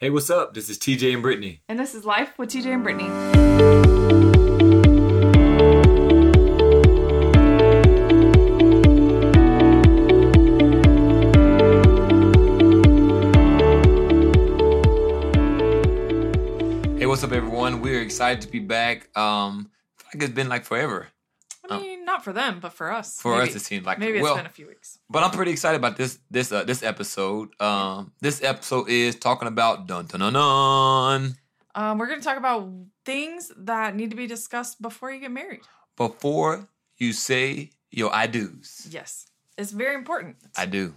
Hey, what's up? This is TJ and Britney. And this is Life with TJ and Britney. Hey, what's up, everyone? We're excited to be back. Um, I feel like it's been like forever I mean, not for them, but for us. for Maybe- us. It seems like Maybe it's well, been a few weeks. but I'm pretty excited about this this uh, this episode. Um, this episode is talking about dun dun dun dun. Um, we're going to talk about things that need to be discussed before you get married. Before you say your I do's, Yes. It's very important. I do.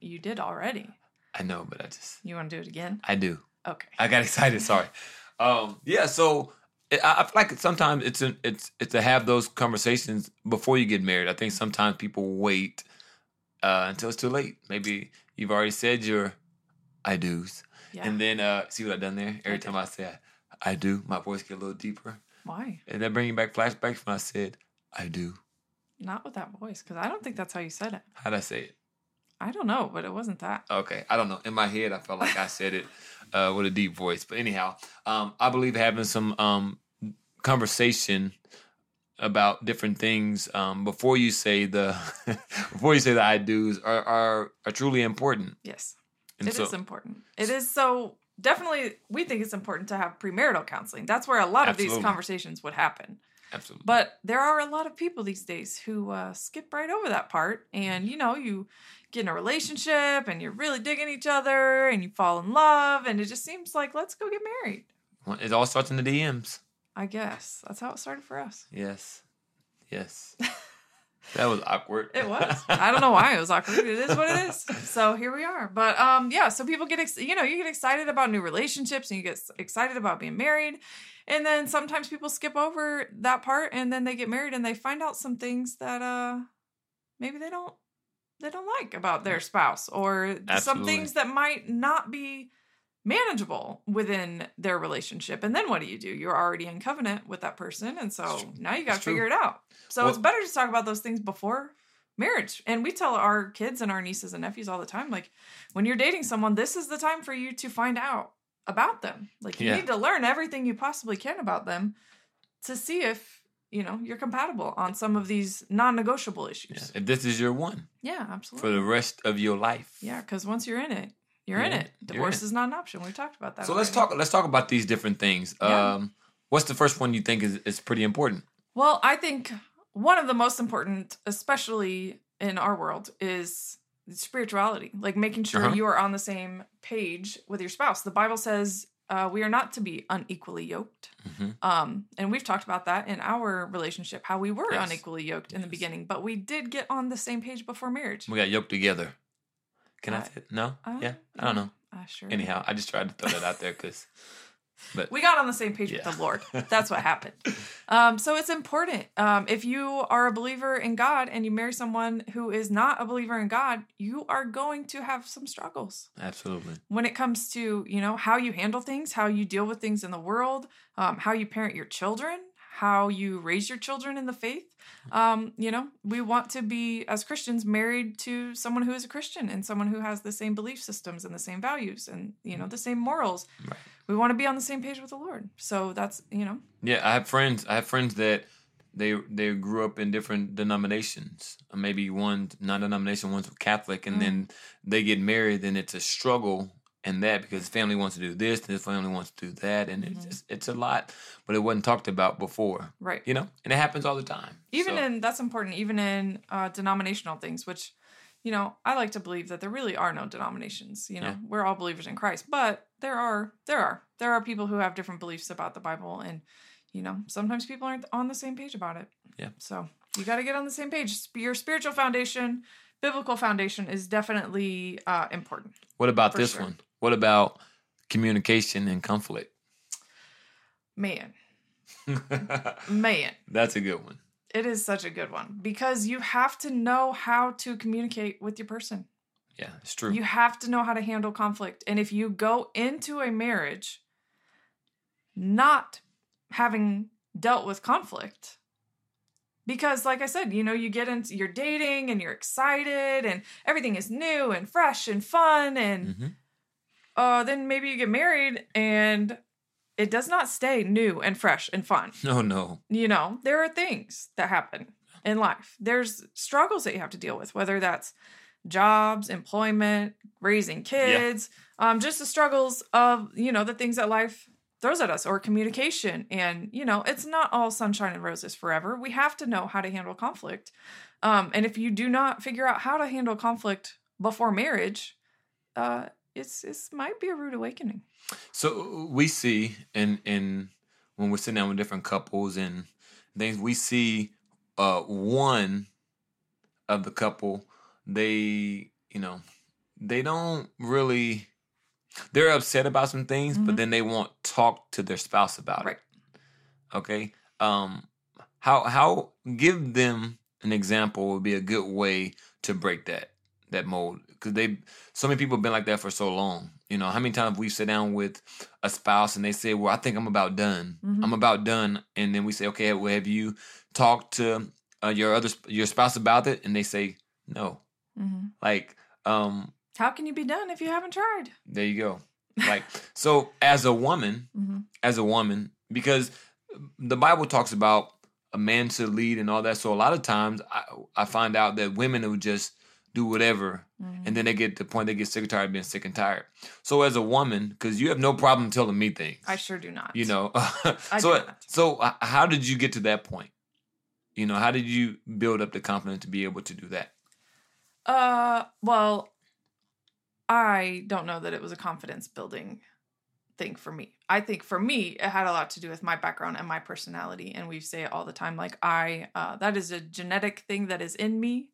You did already. I know, but I just You want to do it again? I do. Okay. I got excited. Sorry. Um, yeah. So I, I feel like sometimes it's an, it's it's to have those conversations before you get married. I think sometimes people wait uh, until it's too late. Maybe you've already said your I do's, Yeah. and then uh, see what I've done there. Every did. time I say I, I do, my voice get a little deeper, Why? and that bringing back flashbacks when I said I do. Not with that voice, because I don't think that's how you said it. How'd I say it? I don't know, but it wasn't that. Okay, I don't know. In my head, I felt like I said it uh, with a deep voice. But anyhow, um, I believe having some um, conversation about different things um, before you say the before you say the I do's are are, are truly important. Yes. And It is so, important. It is so definitely we think it's important to have premarital counseling. That's where a lot of these conversations would happen. Absolutely. But there are a lot of people these days who uh, skip right over that part. And, you know, you get in a relationship and you're really digging each other and you fall in love. And it just seems like, let's go get married. Well, it all starts in the DMs. I guess that's how it started for us. Yes, yes. that was awkward. It was. I don't know why it was awkward. It is what it is. So here we are. But um, yeah. So people get, ex- you know, you get excited about new relationships and you get excited about being married, and then sometimes people skip over that part and then they get married and they find out some things that uh maybe they don't they don't like about their spouse or some things that might not be manageable within their relationship. And then what do you do? You're already in covenant with that person, and so now you got to figure it out. So Well- it's better to talk about those things before marriage. And we tell our kids and our nieces and nephews all the time like when you're dating someone, this is the time for you to find out about them. Like you Yeah. need to learn everything you possibly can about them to see if, you know, you're compatible on some of these non-negotiable Yeah, issues. If this is your one Yeah, absolutely. for the rest of your life. yeah, cuz once you're in it, you're in it. Divorce in is not an option. We talked about that. So let's talk. Let's talk about these different things. Yeah. Um, what's the first one you think is, is pretty important? Well, I think one of the most important, especially in our world, is spirituality. Like making sure Uh-huh. you are on the same page with your spouse. The Bible says uh, we are not to be unequally yoked. Mhm. Um, and we've talked about that in our relationship, how we were Yes. unequally yoked in the beginning, but we did get on the same page before marriage. We got yoked together. Can I Uh, say it? No? Uh, yeah? I don't know. Uh, sure. Anyhow, I just tried to throw that out there because. But we got on the same page Yeah. with the Lord. That's what happened. Um, so it's important. Um, if you are a believer in God and you marry someone who is not a believer in God, you are going to have some struggles absolutely. when it comes to you know how you handle things, how you deal with things in the world, um, how you parent your children, how you raise your children in the faith. Um, you know, we want to be as Christians married to someone who is a Christian and someone who has the same belief systems and the same values and you know the same morals. Right. We want to be on the same page with the Lord. So that's you know Yeah, I have friends. I have friends that they they grew up in different denominations. Maybe one non-denomination, one's Catholic, and then they get married. and it's a struggle in that because family wants to do this, and the family wants to do that, and it's Mhm. just, it's a lot. But it wasn't talked about before, right. you know. And it happens all the time. even So, in that's important even in uh, denominational things which you know i like to believe that there really are no denominations you know Yeah. we're all believers in christ but there are there are there are people who have different beliefs about the bible and you know sometimes people aren't on the same page about it Yeah. so you got to get on the same page your spiritual foundation biblical foundation is definitely uh, important what about this sure. one? What about communication and conflict? man man That's a good one. it is such a good one because you have to know how to communicate with your person Yeah, it's true. You have to know how to handle conflict. And if you go into a marriage not having dealt with conflict, because like I said, you know, you get into you're dating and you're excited and everything is new and fresh and fun and Mhm. Uh, then maybe you get married and it does not stay new and fresh and fun. No, no. You know, there are things that happen in life. There's struggles that you have to deal with, whether that's jobs, employment, raising kids, um, just the struggles of, you know, the things that life throws at us or communication. And, you know, it's not all sunshine and roses forever. We have to know how to handle conflict. Um, and if you do not figure out how to handle conflict before marriage, uh, it's it's might be a rude awakening. So we see in in when we're sitting down with different couples and things, we see uh one of the couple, they you know, they don't really they're upset about some things, but Mhm. then they won't talk to their spouse about Right. it. Okay. Um how how give them an example would be a good way to break that that mold because they so many people have been like that for so long you know how many times we sit down with a spouse and they say well i think i'm about done Mhm. i'm about done and then we say okay well have you talked to uh, your other your spouse about it and they say no hmm like um How can you be done if you haven't tried? there you go like so as a woman hmm as a woman because the Bible talks about a man to lead and all that. So a lot of times I, I find out that women who just do whatever Mhm. and then they get to the point they get sick and tired of being sick and tired. So as a woman, because you have no problem telling me things, I sure do not. you know. So so uh, how did you get to that point? You know, how did you build up the confidence to be able to do that? Uh, well, I don't know that it was a confidence building thing for me. I think for me, it had a lot to do with my background and my personality. And we say it all the time, like I, uh, that is a genetic thing that is in me.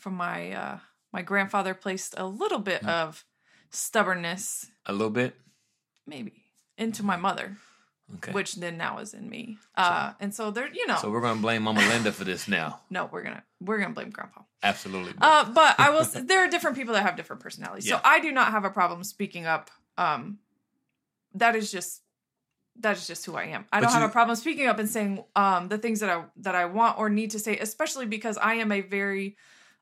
From my uh, my grandfather placed a little bit Mm. of stubbornness, A little bit. maybe, into my mother, Okay. which then now is in me. Uh, and so there, you know, so we're gonna blame Mama Linda for this now. no, we're gonna we're gonna blame grandpa. Absolutely. Uh, but I will. There are different people that have different personalities, Yeah. so I do not have a problem speaking up. Um, that is just that is just who I am. I But don't have you- a problem speaking up and saying um the things that I that I want or need to say, especially because I am a very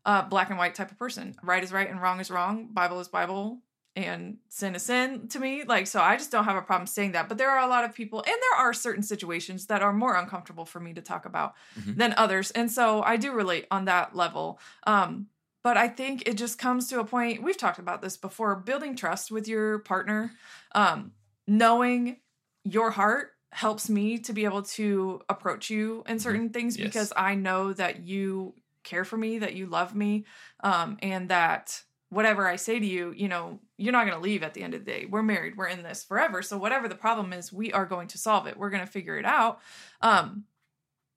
uh black and white type of person. Right is right and wrong is wrong. Bible is Bible. And sin is sin to me. Like, so I just don't have a problem saying that. But there are a lot of people, and there are certain situations that are more uncomfortable for me to talk about Mhm. than others. And so I do relate on that level. Um, but I think it just comes to a point, we've talked about this before, building trust with your partner, um, knowing your heart helps me to be able to approach you in certain things Yes. because I know that you care for me, that you love me, um, and that whatever I say to you, you know, you're not going to leave at the end of the day. We're married, we're in this forever. So whatever the problem is, we are going to solve it. We're going to figure it out. Um,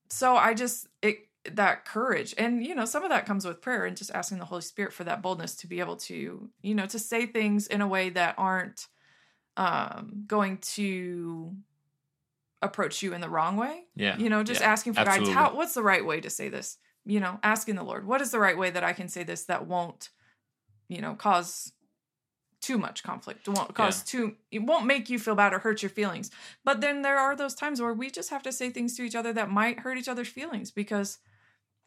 so I just it that courage and you know some of that comes with prayer and just asking the holy spirit for that boldness to be able to you know to say things in a way that aren't um going to approach you in the wrong way yeah. you know just yeah, asking for guidance how what's the right way to say this you know asking the lord what is the right way that i can say this that won't you know cause too much conflict it won't cause too it won't make you feel bad or hurt your feelings but then there are those times where we just have to say things to each other that might hurt each other's feelings because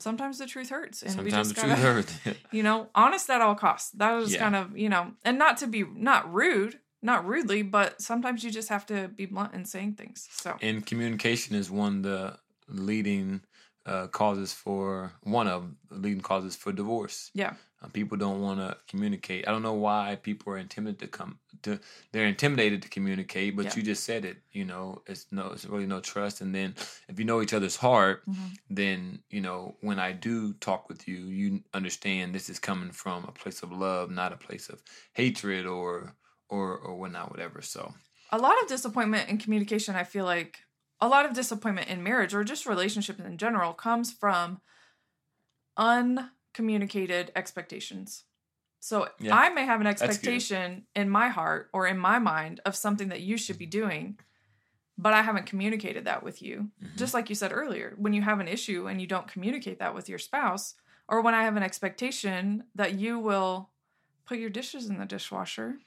sometimes the truth hurts and we Sometimes just the gotta truth hurts. you know honest at all costs that was Yeah. kind of you know and not to be not rude not rudely but sometimes you just have to be blunt in saying things so and communication is one of the leading uh, causes for one of the leading causes for divorce. yeah Uh, people don't want to communicate. I don't know why people are intimidated to come to. They're intimidated to communicate, but Yeah. you just said it. You know, it's no, it's really no trust. And then if you know each other's heart, Mhm. then you know when I do talk with you, you understand this is coming from a place of love, not a place of hatred or or or whatnot, whatever. So a lot of disappointment in communication i feel like a lot of disappointment in marriage or just relationships in general comes from uncommunicated expectations so Yeah. i may have an expectation in my heart or in my mind of something that you should be doing but i haven't communicated that with you Mhm. just like you said earlier when you have an issue and you don't communicate that with your spouse or when i have an expectation that you will put your dishes in the dishwasher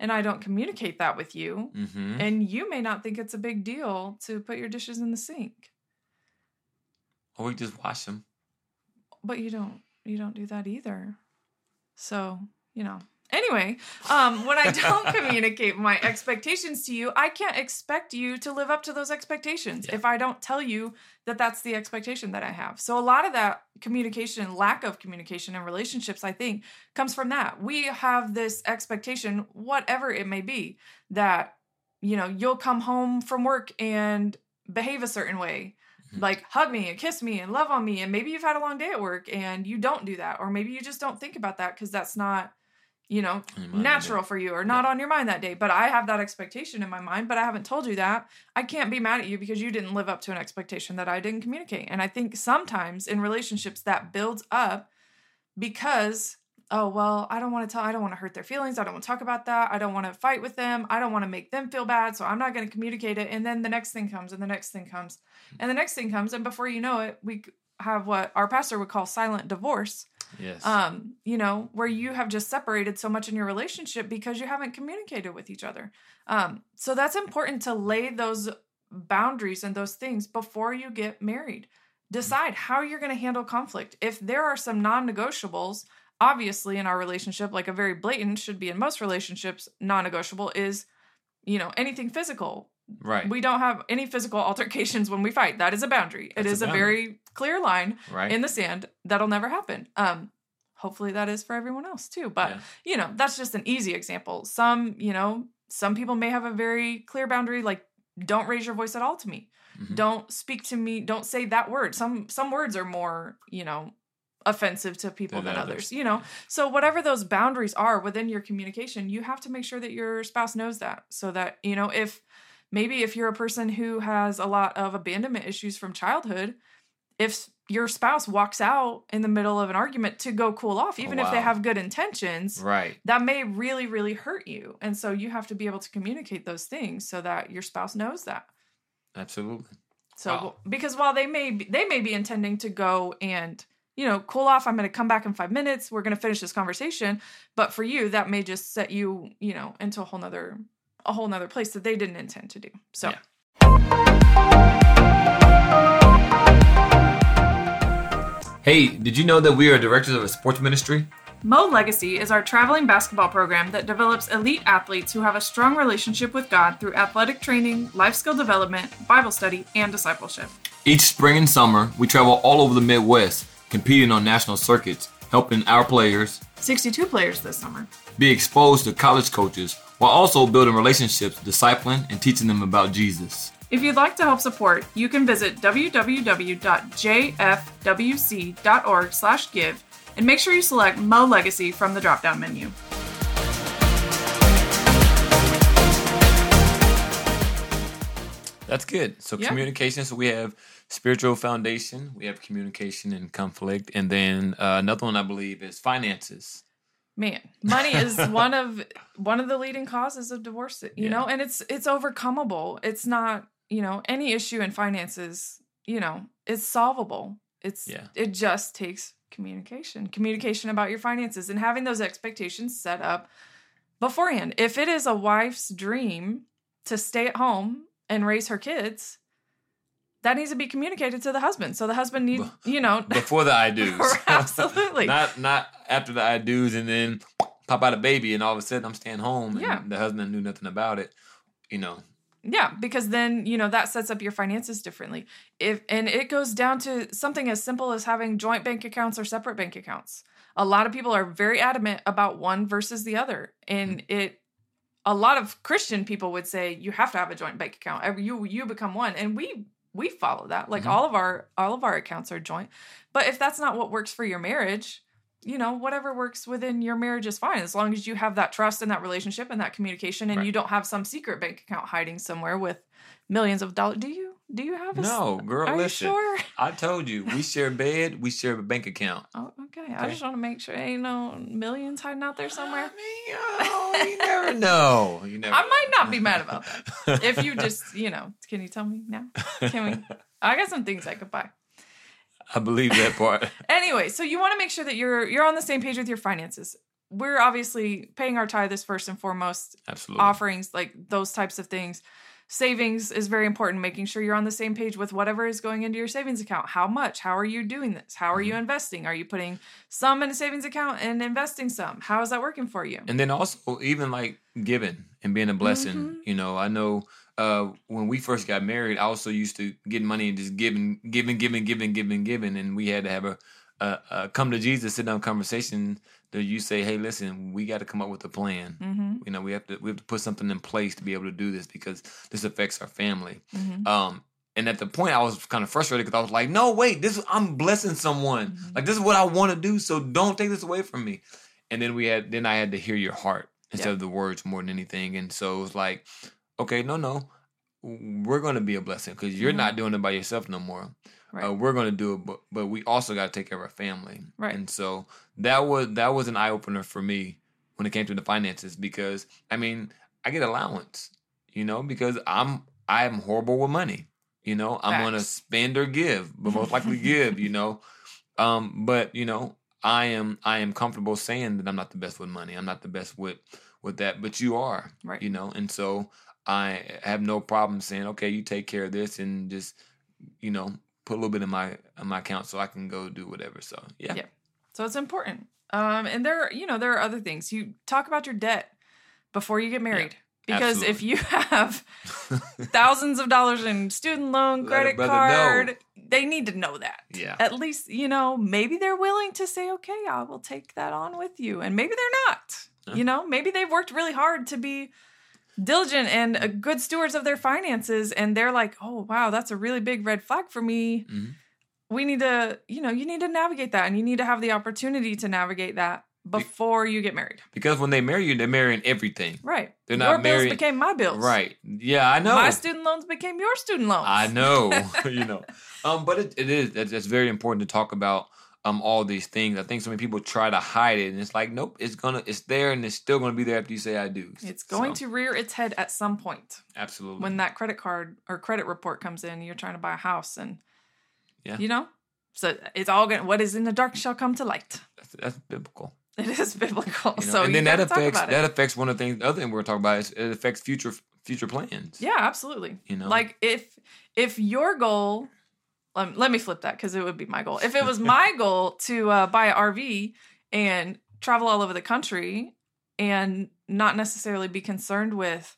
and i don't communicate that with you hmm and you may not think it's a big deal to put your dishes in the sink. Or we just wash them. but you don't you don't do that either. So you know Anyway, um, when I don't communicate my expectations to you, I can't expect you to live up to those expectations Yeah. if I don't tell you that that's the expectation that I have. So a lot of that communication, lack of communication in relationships, I think, comes from that. We have this expectation, whatever it may be, that you know you'll come home from work and behave a certain way Mhm. like hug me and kiss me and love on me and maybe you've had a long day at work and you don't do that or maybe you just don't think about that because that's not you know On your mind natural for you or not on your mind that day. But i have that expectation in my mind but i haven't told you that. I can't be mad at you because you didn't live up to an expectation that i didn't communicate. And i think sometimes in relationships that builds up because oh well i don't want to tell i don't want to hurt their feelings. I don't want to talk about that. I don't want to fight with them. I don't want to make them feel bad so i'm not going to communicate it. And then the next thing comes and the next thing comes and the next thing comes. And before you know it we have what our pastor would call silent divorce Yes. um you know where you have just separated so much in your relationship because you haven't communicated with each other. Um so that's important to lay those boundaries and those things before you get married. Decide how you're going to handle conflict. If there are some non-negotiables obviously in our relationship like a very blatant should be in most relationships non-negotiable is you know anything physical right. we don't have any physical altercations when we fight that is a boundary it That's a is a, very clear line right. in the sand that'll never happen um hopefully that is for everyone else too but Yeah. you know that's just an easy example some you know some people may have a very clear boundary like don't raise your voice at all to me Mhm. don't speak to me don't say that word some some words are more you know offensive to people Than than others. others you know so whatever those boundaries are within your communication you have to make sure that your spouse knows that so that you know if maybe if you're a person who has a lot of abandonment issues from childhood if your spouse walks out in the middle of an argument to go cool off oh, even if they have good intentions Right. that may really really hurt you and so you have to be able to communicate those things so that your spouse knows that Absolutely. so Wow. because while they may be, they may be intending to go and you know cool off i'm going to come back in five minutes we're going to finish this conversation but for you that may just set you you know into a whole nother a whole nother place that they didn't intend to do so Yeah. Hey, did you know that we are directors of a sports ministry? Mo Legacy is our traveling basketball program that develops elite athletes who have a strong relationship with God through athletic training, life skill development, Bible study, and discipleship. Each spring and summer, we travel all over the Midwest, competing on national circuits, helping our players 62 players this summer. be exposed to college coaches while also building relationships, discipling, and teaching them about Jesus. If you'd like to help support, you can visit www.jfwc.org/give and make sure you select Mo Legacy from the drop-down menu. That's good. So Yeah. communication. So we have spiritual foundation, we have communication and conflict, and then uh, another one I believe is finances. Man, money is one of one of the leading causes of divorce, you Yeah. know, and it's it's overcomable. It's not, you know, any issue in finances, you know, it's solvable. It's Yeah. it just takes communication. Communication about your finances and having those expectations set up beforehand. If it is a wife's dream to stay at home and raise her kids, that needs to be communicated to the husband. So the husband needs, you know, Before the I do's. Absolutely. not not after the I do's and then pop out a baby and all of a sudden I'm staying home and Yeah. the husband knew nothing about it. You know. Yeah, because then, you know, that sets up your finances differently. If and it goes down to something as simple as having joint bank accounts or separate bank accounts. A lot of people are very adamant about one versus the other. And mm-hmm. it a lot of Christian people would say you have to have a joint bank account. You you become one. And we we follow that. Like Mhm. all of our all of our accounts are joint. But if that's not what works for your marriage, you know, whatever works within your marriage is fine as long as you have that trust and that relationship and that communication and Right. you don't have some secret bank account hiding somewhere with millions of dollars. Do you? Do you have a No, girl, Are listen. you sure? I told you, we share a bed, we share a bank account. Oh, okay. I just want to make sure ain't no millions hiding out there somewhere. I mean, oh, you never know. You never I might not be mad about that. If you just, you know, can you tell me now? Can we? I got some things I could buy. I believe that part. Anyway, so you want to make sure that you're you're on the same page with your finances. We're obviously paying our tithe is first and foremost. Absolutely. offerings like those types of things savings is very important making sure you're on the same page with whatever is going into your savings account. How much? How are you doing this? How are you Mm-hmm. investing? Are you putting some in a savings account and investing some? How is that working for you? And then also even like giving and being a blessing. Mhm. you know i know uh when we first got married i also used to get money and just giving giving giving giving giving giving. And we had to have a, a, a come to jesus sit down conversation that you say hey listen we got to come up with a plan mm-hmm, you know we have to we have to put something in place to be able to do this because this affects our family mm-hmm. um and at the point i was kind of frustrated because i was like no wait this i'm blessing someone Mhm. like this is what i want to do so don't take this away from me and then we had then i had to hear your heart instead Yeah. of the words more than anything and so it was like okay no no we're going to be a blessing because you're Mhm. not doing it by yourself no more Right. uh, we're going to do it but, but we also got to take care of our family Right. and so that was that was an eye-opener for me when it came to the finances because i mean i get allowance you know because i'm i'm horrible with money you know i'm going to spend or give but most likely give you know um but you know i am i am comfortable saying that i'm not the best with money i'm not the best with with that but you are Right. you know and so i have no problem saying okay you take care of this and just you know put a little bit in my in my account so i can go do whatever so yeah, Yeah. So it's important. Um, and there, you know, there are other things. You talk about your debt before you get married. because if you have thousands of dollars in student loan, credit card, they need to know that. yeah At least, you know, maybe they're willing to say, okay, I will take that on with you. And maybe they're not. Yeah. You know, maybe they've worked really hard to be diligent and uh, good stewards of their finances. And they're like, oh, wow, that's a really big red flag for me. Mhm. We need to, you know, you need to navigate that and you need to have the opportunity to navigate that before you get married. because when they marry you they're marrying everything Right. They're not your not bills became my bills. right yeah i know My student loans became your student loans. I know, you know. Um, but it, it is that's, that's very important to talk about um all these things. I think so many people try to hide it, and it's like, nope, it's gonna, it's there, and it's still gonna be there after you say I do. It's going So, to rear its head at some point absolutely when that credit card or credit report comes in. You're trying to buy a house, and Yeah. you know, so it's all going. What is in the dark shall come to light. that's, that's biblical. It is biblical. You know? So and then that affects that affects one of the things. The other thing we're talking about is it affects future future plans. Yeah, absolutely. You know? like if if your goal, um, let me flip that because it would be my goal. If it was my goal to uh, buy an RV and travel all over the country and not necessarily be concerned with,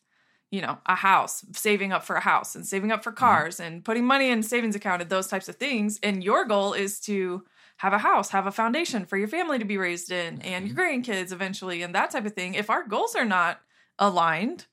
you know, a house, saving up for a house and saving up for cars and putting money in savings account and those types of things, and your goal is to have a house, have a foundation for your family to be raised in and your grandkids eventually and that type of thing. If our goals are not aligned,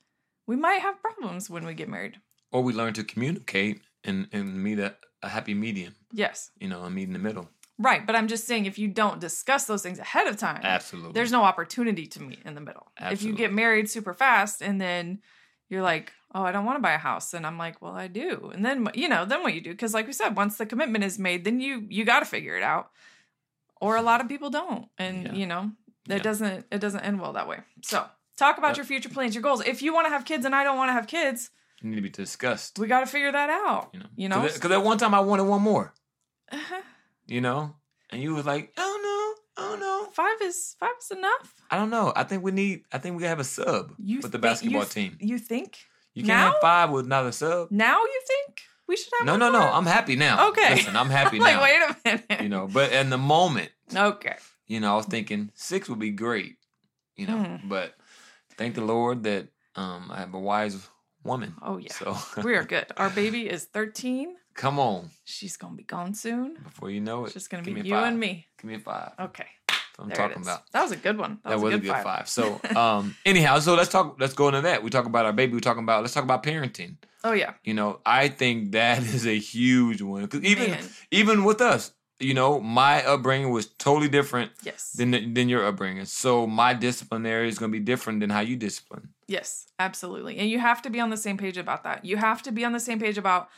we might have problems when we get married. Or we learn to communicate and and meet a, a happy medium. Yes. You know, a meet in the middle. Right. But I'm just saying if you don't discuss those things ahead of time, Absolutely. there's no opportunity to meet in the middle. If you get married super fast and then you're like, oh, I don't want to buy a house. And I'm like, well, I do. And then, you know, then what you do? Because like we said, once the commitment is made, then you, you got to figure it out. Or a lot of people don't. And, Yeah. you know, it Yeah. doesn't, it doesn't end well that way. So talk about Yep. your future plans, your goals. If you want to have kids and I don't want to have kids, need to be discussed. we got to figure that out. You know, You know? because at one time I wanted one more. Uh-huh. You know, and you was like, oh no, oh no, Five is, five is enough. I don't know. I think we need. I think we have a sub You with the basketball you th- team. You think? You can't have five with not a sub. Now you think we should have No, one no, no. I'm happy now. Okay. listen, I'm happy I'm like, now. wait a minute. You know, but in the moment, Okay. you know, I was thinking six would be great. You know, Mhm. but thank the Lord that um I have a wise woman. Oh yeah. So we are good. Our baby is 13. come on, She's gonna be gone soon. before you know it, It's just gonna be you five. and me. give me a five. Okay. I'm talking about. That was a good one. That, That, was, a good, five. five. So, um, anyhow, so let's talk. Let's go into that. We talk about our baby. We talking about. Let's talk about parenting. Oh yeah. You know, I think that is a huge one because even Man. even with us, you know, my upbringing was totally different Yes. than than your upbringing. So my disciplinary is going to be different than how you discipline. Yes, absolutely. And you have to be on the same page about that. You have to be on the same page about,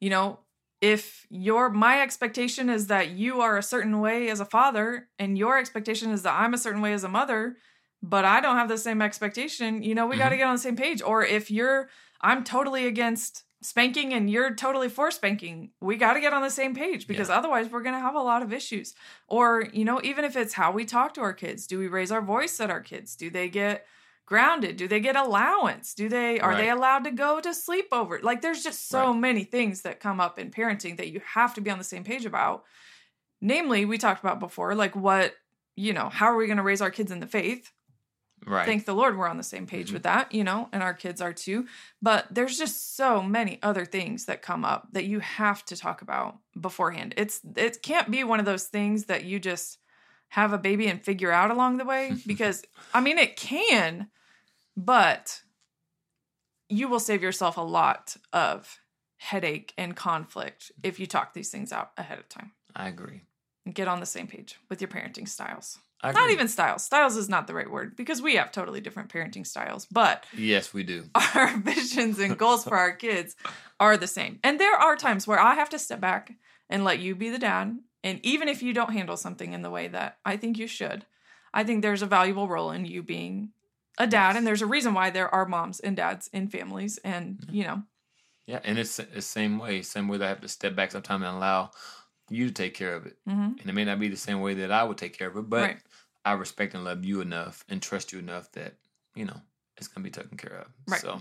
you know, if your my expectation is that you are a certain way as a father and your expectation is that I'm a certain way as a mother, but I don't have the same expectation, you know, we got to mm-hmm. get on the same page. Or if you're I'm totally against spanking and you're totally for spanking, we got to get on the same page because otherwise we're going to have a lot of issues. Or, you know, even if it's how we talk to our kids, do we raise our voice at our kids? Do they get grounded? Do they get allowance? Do they are they allowed to go to sleepover? Like there's just so Right. many things that come up in parenting that you have to be on the same page about. Namely, we talked about before, like what, you know, how are we going to raise our kids in the faith? Right. Thank the Lord we're on the same page Mhm. with that, you know, and our kids are too. But there's just so many other things that come up that you have to talk about beforehand. It's it can't be one of those things that you just have a baby and figure out along the way because I mean it can, but you will save yourself a lot of headache and conflict if you talk these things out ahead of time. I agree. Get on the same page with your parenting styles. Not even styles. Styles is not the right word because we have totally different parenting styles, but Yes, we do. our visions and goals for our kids are the same. And there are times where I have to step back and let you be the dad. And even if you don't handle something in the way that I think you should, I think there's a valuable role in you being a dad. And there's a reason why there are moms and dads in families. And, you know, Yeah, and it's the same way. Same way that I have to step back sometimes and allow you to take care of it. mhm. And it may not be the same way that I would take care of it, but Right. I respect and love you enough and trust you enough that, you know, it's going to be taken care of. Right. So,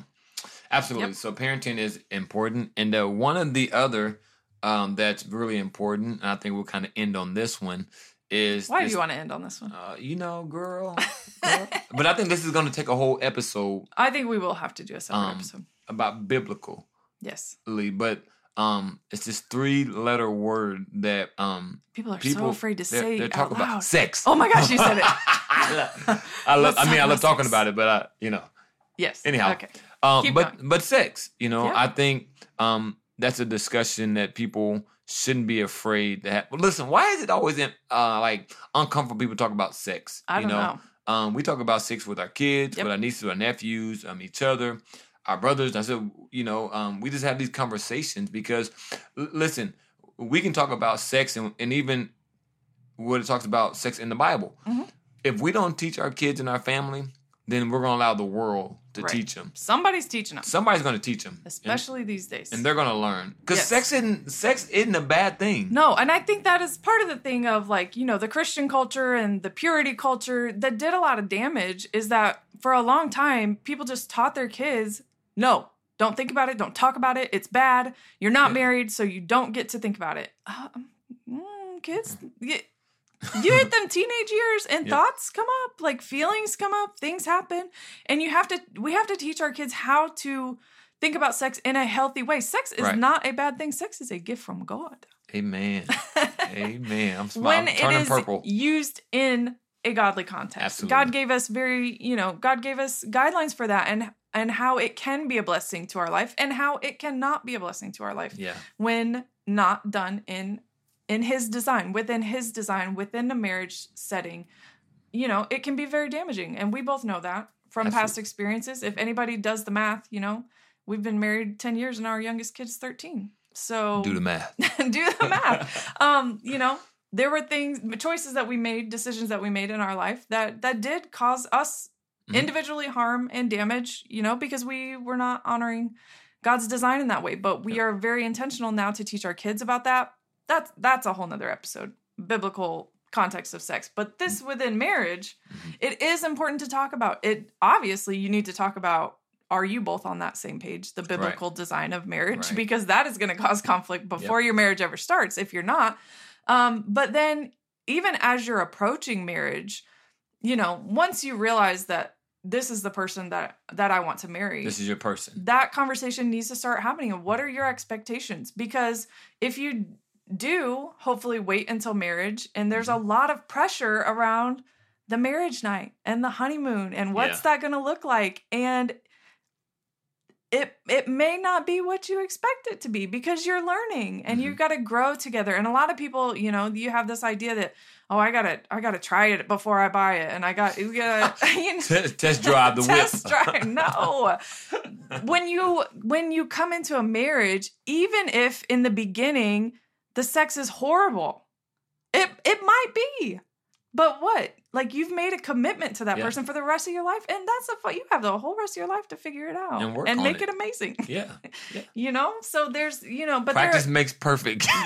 absolutely. Yep. So, parenting is important. And uh, one of the other um, that's really important, and I think we'll kind of end on this one, is why do you want to end on this one? uh, you know, girl. girl. but I think this is going to take a whole episode I think we will have to do a separate um, episode. about biblical. Yes. but um, it's this three letter word that um People are so afraid to they're, say they're talking about sex. Oh my gosh, you said it. I love, I, love, Let's I mean, I love talking sex. about it, but I, you know, Yes. Anyhow. Okay. um, but going. but sex, you know, Yeah. I think um that's a discussion that people shouldn't be afraid to have. But listen, why is it always in, uh like uncomfortable people talk about sex? I you don't know. Um, we talk about sex with our kids, Yep. with our nieces, our nephews, um, each other, our brothers. I said, you know, um, we just have these conversations because, l- listen, we can talk about sex and, and even what it talks about sex in the Bible. Mhm. If we don't teach our kids and our family, then we're gonna allow the world to Right. teach them. Somebody's teaching them. Somebody's gonna teach them, especially these days. and, they're gonna learn because Yes. sex isn't sex isn't a bad thing. No, and I think that is part of the thing of like, you know, the Christian culture and the purity culture that did a lot of damage is that for a long time, people just taught their kids, no, don't think about it, don't talk about it, it's bad. You're not Yeah. married, so you don't get to think about it. Uh, mm, kids, you, you hit them teenage years and Yeah. thoughts come up, like feelings come up, things happen, and you have to we have to teach our kids how to think about sex in a healthy way. Sex is Right. not a bad thing. Sex is a gift from God Amen. Amen. I'm when smiling. it Turning is purple. used in a godly context. Absolutely. God gave us very, you know, God gave us guidelines for that and and how it can be a blessing to our life and how it cannot be a blessing to our life Yeah. when not done in in his design, within his design, within a marriage setting. You know, it can be very damaging and we both know that from past experiences. If anybody does the math, you know, we've been married 10 years and our youngest kid's 13. So Do the math. do the math. um, you know, there were things, choices that we made, decisions that we made in our life that that did cause us Mhm. individually harm and damage. You know, because we were not honoring God's design in that way. But we are very intentional now to teach our kids about that. That's that's a whole nother episode. Biblical context of sex. But this within marriage, Mhm. it is important to talk about. It obviously you need to talk about are you both on that same page, the biblical design of marriage? Right. Because that is going to cause conflict before your marriage ever starts if you're not. Um, but then, even as you're approaching marriage, you know, once you realize that this is the person that that I want to marry, This is your person. that conversation needs to start happening. And what are your expectations? Because if you do, hopefully wait until marriage, and there's Mm-hmm. a lot of pressure around the marriage night and the honeymoon and what's Yeah. that going to look like and it it may not be what you expect it to be because you're learning and Mhm. you've got to grow together and a lot of people you know you have this idea that oh i gotta i gotta try it before i buy it and i got you gotta you know, Test, test drive the whip. test drive. No. when you when you come into a marriage, even if in the beginning the sex is horrible, it it might be. But what? Like you've made a commitment to that Yeah. person for the rest of your life, and that's a fu- you have the whole rest of your life to figure it out And work on make it. it. amazing. yeah. You know, so there's you know, but Practice there, makes perfect.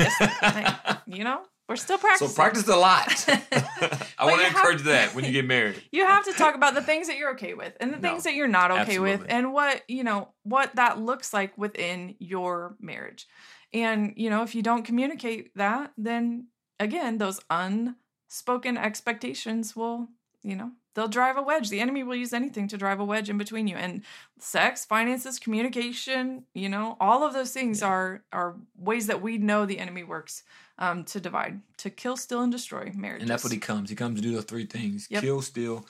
You know, We're still practicing. So practice a lot. I want to have- encourage that when you get married. you have to talk about the things that you're okay with and the No, things that you're not okay with and what you know what that looks like within your marriage and you know if you don't communicate that then again those unspoken expectations will you know they'll drive a wedge the enemy will use anything to drive a wedge in between you and sex finances communication you know all of those things Yeah. are are ways that we know the enemy works um, to divide to kill steal and destroy marriage. And that's what he comes. He comes to do those three things: Yep. kill, steal,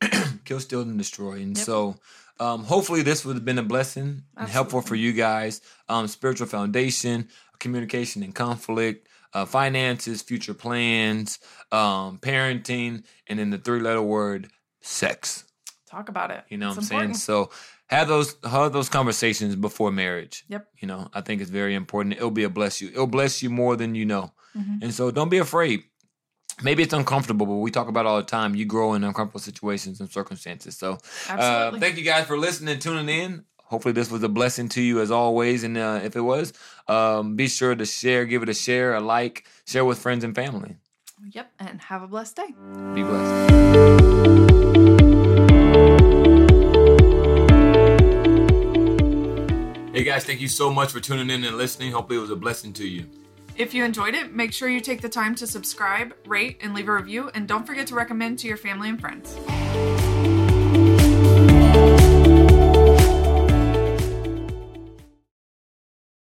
kill, steal, and destroy. And Yep. so, um, hopefully, this would have been a blessing and helpful for you guys. Um, spiritual foundation, communication and conflict, uh, finances, future plans, um, parenting, and then the three-letter word sex. talk about it You know It's what I'm saying? So have those have those conversations before marriage. Yep. You know, I think it's very important. It'll be a bless you. It'll bless you more than you know. Mhm. And so don't be afraid. Maybe it's uncomfortable, but we talk about it all the time. You grow in uncomfortable situations and circumstances. So uh, thank you guys for listening and tuning in. Hopefully this was a blessing to you as always. And uh, if it was, um, be sure to share, give it a share, a like, share with friends and family. Yep. And have a blessed day. Be blessed. Hey guys, thank you so much for tuning in and listening. Hopefully it was a blessing to you. If you enjoyed it, make sure you take the time to subscribe, rate, and leave a review. And don't forget to recommend to your family and friends.